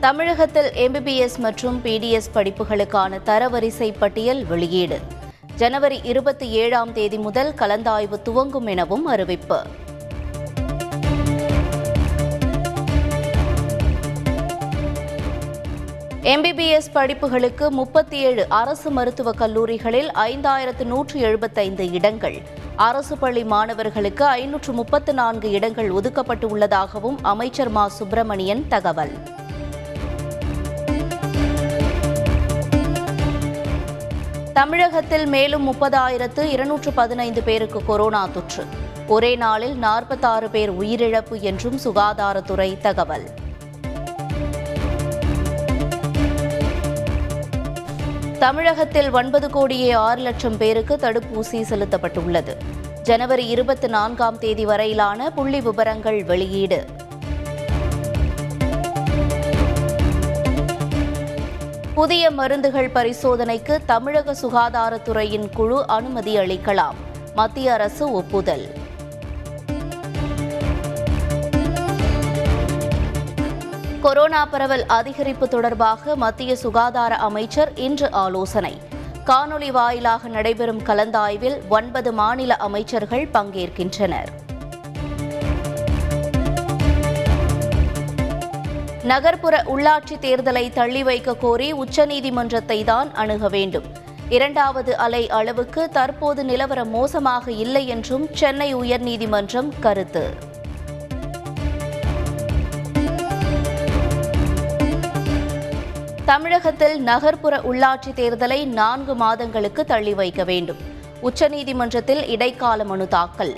தமிழகத்தில் எம்பிபிஎஸ் மற்றும் பிடிஎஸ் படிப்புகளுக்கான தரவரிசை பட்டியல் வெளியீடு. ஜனவரி இருபத்தி ஏழாம் தேதி முதல் கலந்தாய்வு துவங்கும் எனவும் அறிவிப்பு. எம்பிபிஎஸ் படிப்புகளுக்கு முப்பத்தி ஏழு அரசு மருத்துவக் கல்லூரிகளில் ஐந்தாயிரத்து நூற்று எழுபத்தைந்து இடங்கள் அரசு பள்ளி மாணவர்களுக்கு ஐநூற்று முப்பத்து நான்கு இடங்கள் ஒதுக்கப்பட்டு உள்ளதாகவும் அமைச்சர் மா. சுப்பிரமணியன் தகவல். தமிழகத்தில் மேலும் முப்பதாயிரத்து இருநூற்று பதினைந்து பேருக்கு கொரோனா தொற்று. ஒரே நாளில் நாற்பத்தாறு பேர் உயிரிழப்பு என்றும் சுகாதாரத்துறை தகவல். தமிழகத்தில் ஒன்பது கோடியே ஆறு லட்சம் பேருக்கு தடுப்பூசி செலுத்தப்பட்டுள்ளது. ஜனவரி இருபத்தி நான்காம் தேதி வரையிலான புள்ளி விவரங்கள் வெளியீடு. புதிய மருந்துகள் பரிசோதனைக்கு தமிழக சுகாதாரத்துறையின் குழு அனுமதி அளிக்கலாம். மத்திய அரசு ஒப்புதல். கொரோனா பரவல் அதிகரிப்பு தொடர்பாக மத்திய சுகாதார அமைச்சர் இன்று ஆலோசனை. காணொலி வாயிலாக நடைபெறும் கலந்தாய்வில் ஒன்பது மாநில அமைச்சர்கள் பங்கேற்கின்றனர். நகர்ப்புற உள்ளாட்சி தேர்தலை தள்ளி வைக்க கோரி உச்சநீதிமன்றத்தை தான் அணுக வேண்டும். இரண்டாவது அலை அளவுக்கு தற்போது நிலவரம் மோசமாக இல்லை என்றும் சென்னை உயர்நீதிமன்றம் கருத்து. தமிழகத்தில் நகர்ப்புற உள்ளாட்சி தேர்தலை நான்கு மாதங்களுக்கு தள்ளி வைக்க வேண்டும். உச்சநீதிமன்றத்தில் இடைக்கால மனு தாக்கல்.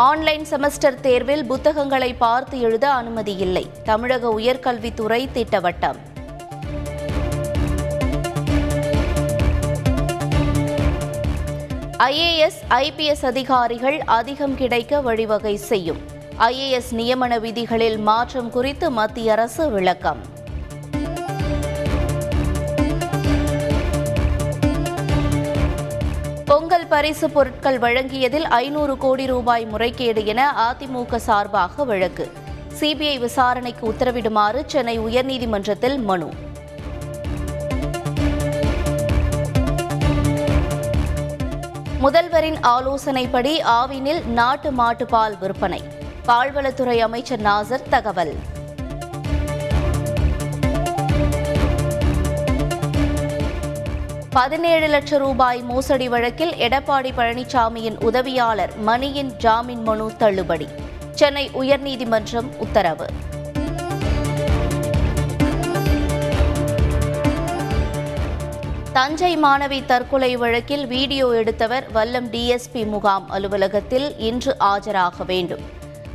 ஆன்லைன் செமஸ்டர் தேர்வில் புத்தகங்களை பார்த்து எழுத அனுமதி இல்லை. தமிழக உயர்கல்வித்துறை திட்டவட்டம். ஐஏஎஸ் ஐபிஎஸ் அதிகாரிகள் அதிகம் கிடைக்க வழிவகை செய்யும். ஐஏஎஸ் நியமன விதிகளில் மாற்றம் குறித்து மத்திய அரசு விளக்கம். பொங்கல் பரிசு பொருட்கள் வழங்கியதில் ஐநூறு கோடி ரூபாய் முறைகேடு என அதிமுக சார்பாக வழக்கு. சிபிஐ விசாரணைக்கு உத்தரவிடுமாறு சென்னை உயர்நீதிமன்றத்தில் மனு. முதல்வரின் ஆலோசனைப்படி ஆவினில் நாட்டு மாட்டுப்பால் விற்பனை. பால்வளத்துறை அமைச்சர் நாசர் தகவல். பதினேழு லட்சம் ரூபாய் மோசடி வழக்கில் எடப்பாடி பழனிசாமியின் உதவியாளர் மணியின் ஜாமீன் மனு தள்ளுபடி. சென்னை உயர்நீதிமன்றம் உத்தரவு. தஞ்சை மாணவி தற்கொலை வழக்கில் வீடியோ எடுத்தவர் வல்லம் டிஎஸ்பி முகாம் அலுவலகத்தில் இன்று ஆஜராக வேண்டும்.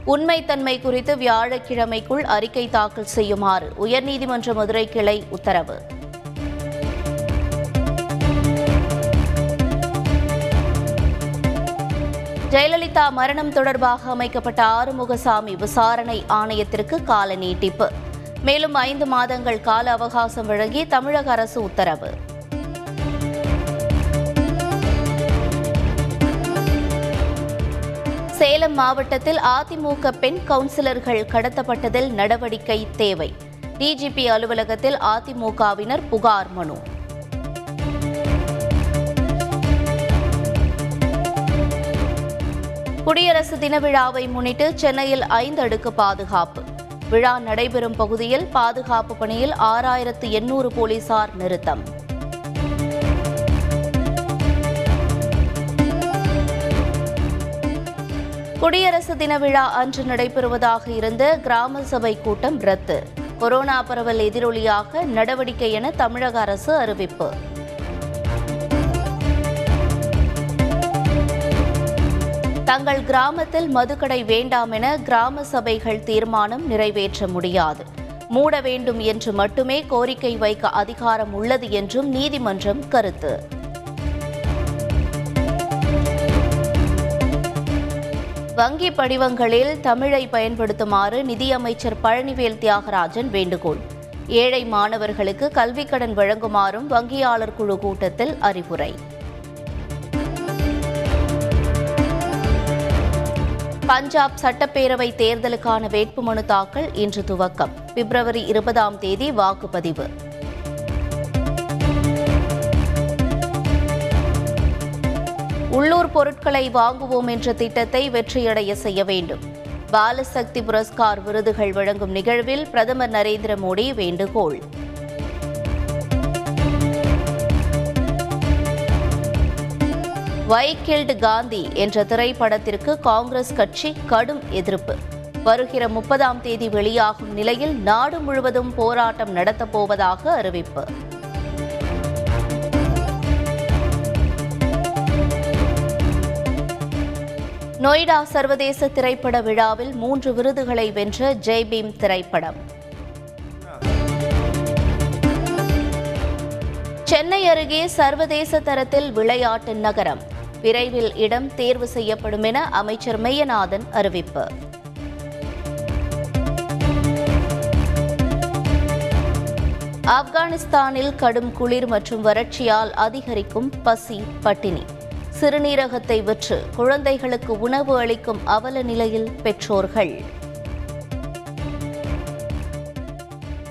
உண்மைத்தன்மை குறித்து வியாழக்கிழமைக்குள் அறிக்கை தாக்கல் செய்யுமாறு உயர்நீதிமன்ற மதுரை கிளை உத்தரவு. ஜெயலலிதா மரணம் தொடர்பாக அமைக்கப்பட்ட ஆறுமுகசாமி விசாரணை ஆணையத்திற்கு கால நீட்டிப்பு. மேலும் ஐந்து மாதங்கள் கால அவகாசம் வழங்கி தமிழக அரசு உத்தரவு. சேலம் மாவட்டத்தில் அதிமுக பெண் கவுன்சிலர்கள் கடத்தப்பட்டதில் நடவடிக்கை தேவை. டிஜிபி அலுவலகத்தில் அதிமுகவினர் புகார் மனு. குடியரசு தின விழாவை முன்னிட்டு சென்னையில் ஐந்து அடுக்கு பாதுகாப்பு. விழா நடைபெறும் பகுதியில் பாதுகாப்பு பணியில் ஆறாயிரத்து எண்ணூறு போலீசார் நிறுத்தம். குடியரசு தின விழா அன்று நடைபெறுவதாக இருந்த கிராம சபை கூட்டம் ரத்து. கொரோனா பரவல் எதிரொலியாக நடவடிக்கை என தமிழக அரசு அறிவிப்பு. தங்கள் கிராமத்தில் மதுக்கடை வேண்டாம் என கிராம சபைகள் தீர்மானம் நிறைவேற்ற முடியாது. மூட வேண்டும் என்று மட்டுமே கோரிக்கை வைக்க அதிகாரம் உள்ளது என்றும் நீதிமன்றம் கருத்து. வங்கி படிவங்களில் தமிழை பயன்படுத்துமாறு நிதியமைச்சர் பழனிவேல் தியாகராஜன் வேண்டுகோள். ஏழை மாணவர்களுக்கு கல்விக்கடன் வழங்குமாறும் வங்கியாளர் குழு கூட்டத்தில் அறிவுரை. பஞ்சாப் சட்டப்பேரவை தேர்தலுக்கான வேட்புமனு தாக்கல் இன்று துவக்கம். பிப்ரவரி இருபதாம் தேதி வாக்குப்பதிவு. உள்ளூர் பொருட்களை வாங்குவோம் என்ற திட்டத்தை வெற்றியடைய செய்ய வேண்டும். பாலசக்தி புரஸ்கார் விருதுகள் வழங்கும் நிகழ்வில் பிரதமர் நரேந்திர மோடி வேண்டுகோள். வைக்கில்டு காந்தி என்ற திரைப்படத்திற்கு காங்கிரஸ் கட்சி கடும் எதிர்ப்பு. வருகிற முப்பதாம் தேதி வெளியாகும் நிலையில் நாடு முழுவதும் போராட்டம் நடத்தப் போவதாக அறிவிப்பு. நொய்டா சர்வதேச திரைப்பட விழாவில் மூன்று விருதுகளை வென்ற ஜெய்பீம் திரைப்படம். சென்னை அருகே சர்வதேச தரத்தில் விளையாட்டு நகரம். விரைவில் இடம் தேர்வு செய்யப்படும் என அமைச்சர் மெய்யநாதன் அறிவிப்பு. ஆப்கானிஸ்தானில் கடும் குளிர் மற்றும் வறட்சியால் அதிகரிக்கும் பசி பட்டினி. சிறுநீரகத்தை விற்று குழந்தைகளுக்கு உணவு அளிக்கும் அவல நிலையில் பெற்றோர்கள்.